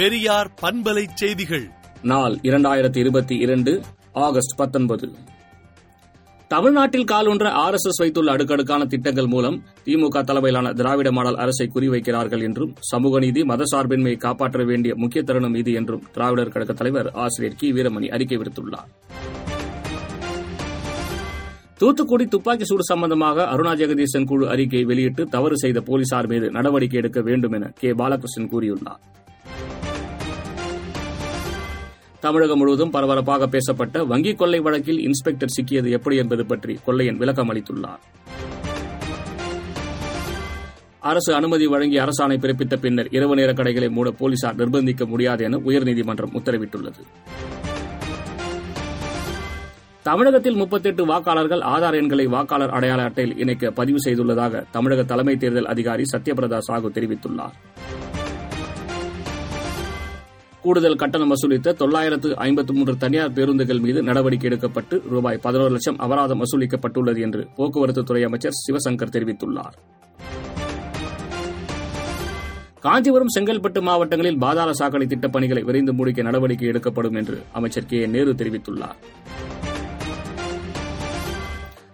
பெரியார் பண்பலை செய்திகள். நாள் இரண்டாயிரத்தி இருபத்தி இரண்டு ஆகஸ்ட் பத்தொன்பது. தமிழ்நாட்டில் காலொன்ற ஆர் எஸ் எஸ் வைத்துள்ள அடுக்கடுக்கான திட்டங்கள் மூலம் திமுக தலைமையிலான திராவிட மாடல் அரசை குறிவைக்கிறார்கள் என்றும் சமூக நீதி மதசார்பின்மையை காப்பாற்ற வேண்டிய முக்கிய தருணம் இது என்றும் திராவிடர் கழக தலைவர் ஆசிரியர் கி. வீரமணி அறிக்கை விடுத்துள்ளார். தூத்துக்குடி துப்பாக்கி சூடு சம்பந்தமாக அருணா ஜெகதீசன் குழு அறிக்கையை வெளியிட்டு தவறு செய்த போலீசார் மீது நடவடிக்கை எடுக்க வேண்டும் என கே. பாலகிருஷ்ணன் கூறியுள்ளார். தமிழகம் முழுவதும் பரபரப்பாக பேசப்பட்ட வங்கிக் கொள்ளை வழக்கில் இன்ஸ்பெக்டர் சிக்கியது எப்படி என்பது பற்றி கொள்ளையன் விளக்கம் அளித்துள்ளார். அரசு அனுமதி வழங்கி அரசாணை பிறப்பித்த பின்னர் இரவு நேர கடைகளை மூட போலீசார் நிர்பந்திக்க முடியாது என உயர்நீதிமன்றம் உத்தரவிட்டுள்ளது. தமிழகத்தில் முப்பத்தெட்டு வாக்காளர்கள் ஆதார் எண்களை வாக்காளர் அடையாள அட்டையில் இணைக்க பதிவு செய்துள்ளதாக தமிழக தலைமை தேர்தல் அதிகாரி சத்யபிரதா சாகு தெரிவித்துள்ளார். கூடுதல் கட்டணம் வசூலித்த தொள்ளாயிரத்து ஐம்பத்து மூன்று தனியார் பேருந்துகள் மீது நடவடிக்கை எடுக்கப்பட்டு ரூபாய் பதினோரு லட்சம் அபராதம் வசூலிக்கப்பட்டுள்ளது என்று போக்குவரத்து துறை அமைச்சர் சிவசங்கர் தெரிவித்துள்ளார். காஞ்சிபுரம் செங்கல்பட்டு மாவட்டங்களில் பாதாள சாக்கடை திட்டப் பணிகளை விரைந்து முடிக்க நடவடிக்கை எடுக்கப்படும் என்று அமைச்சர் கே நேரு தெரிவித்துள்ளார்.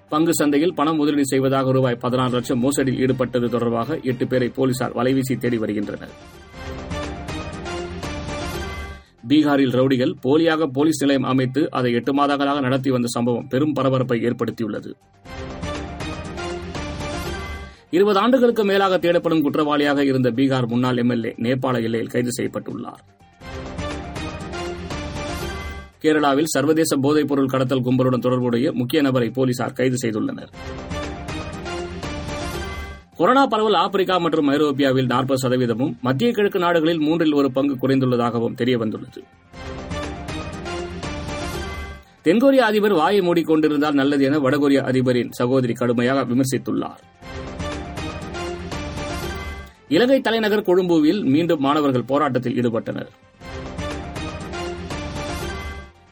பங்கு சந்தையில் பணம் முதலீடு செய்வதாக ரூபாய் பதினாறு லட்சம் மோசடியில் ஈடுபட்டது தொடர்பாக எட்டு பேரை போலீசார் வலைவீசி தேடி வருகின்றனர். பீகாரில் ரவுடிகள் போலியாக போலீஸ் நிலையம் அமைத்து அதை எட்டு மாதங்களாக நடத்தி வந்த சம்பவம் பெரும் பரபரப்பை ஏற்படுத்தியுள்ளது. இருபது ஆண்டுகளுக்கு மேலாக தேடப்படும் குற்றவாளியாக இருந்த பீகார் முன்னாள் எம்எல்ஏ நேபாள எல்லையில் கைது செய்யப்பட்டுள்ளார். கேரளாவில் சர்வதேச போதைப் பொருள் கடத்தல் கும்பலுடன் தொடர்புடைய முக்கிய நபரை போலீசார் கைது செய்துள்ளனர். கொரோனா பரவல் ஆப்பிரிக்கா மற்றும் ஐரோப்பியாவில் நாற்பது சதவீதமும் மத்திய கிழக்கு நாடுகளில் மூன்றில் ஒரு பங்கு குறைந்துள்ளதாகவும் தெரியவந்துள்ளது. தென்கொரிய அதிபர் வாயை மூடிக்கொண்டிருந்தால் நல்லது என வடகொரிய அதிபரின் சகோதரி கடுமையாக விமர்சித்துள்ளார். இலங்கை தலைநகர் கொழும்புவில் மீண்டும் மாணவர்கள் போராட்டத்தில் ஈடுபட்டனர்.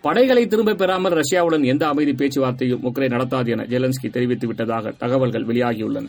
படைகளை திரும்பப் பெறாமல் ரஷ்யாவுடன் எந்த அமைதி பேச்சுவார்த்தையும் உக்ரைன் நடத்தாது என ஜெலன்ஸ்கி தெரிவித்துவிட்டதாக தகவல்கள் வெளியாகியுள்ளன.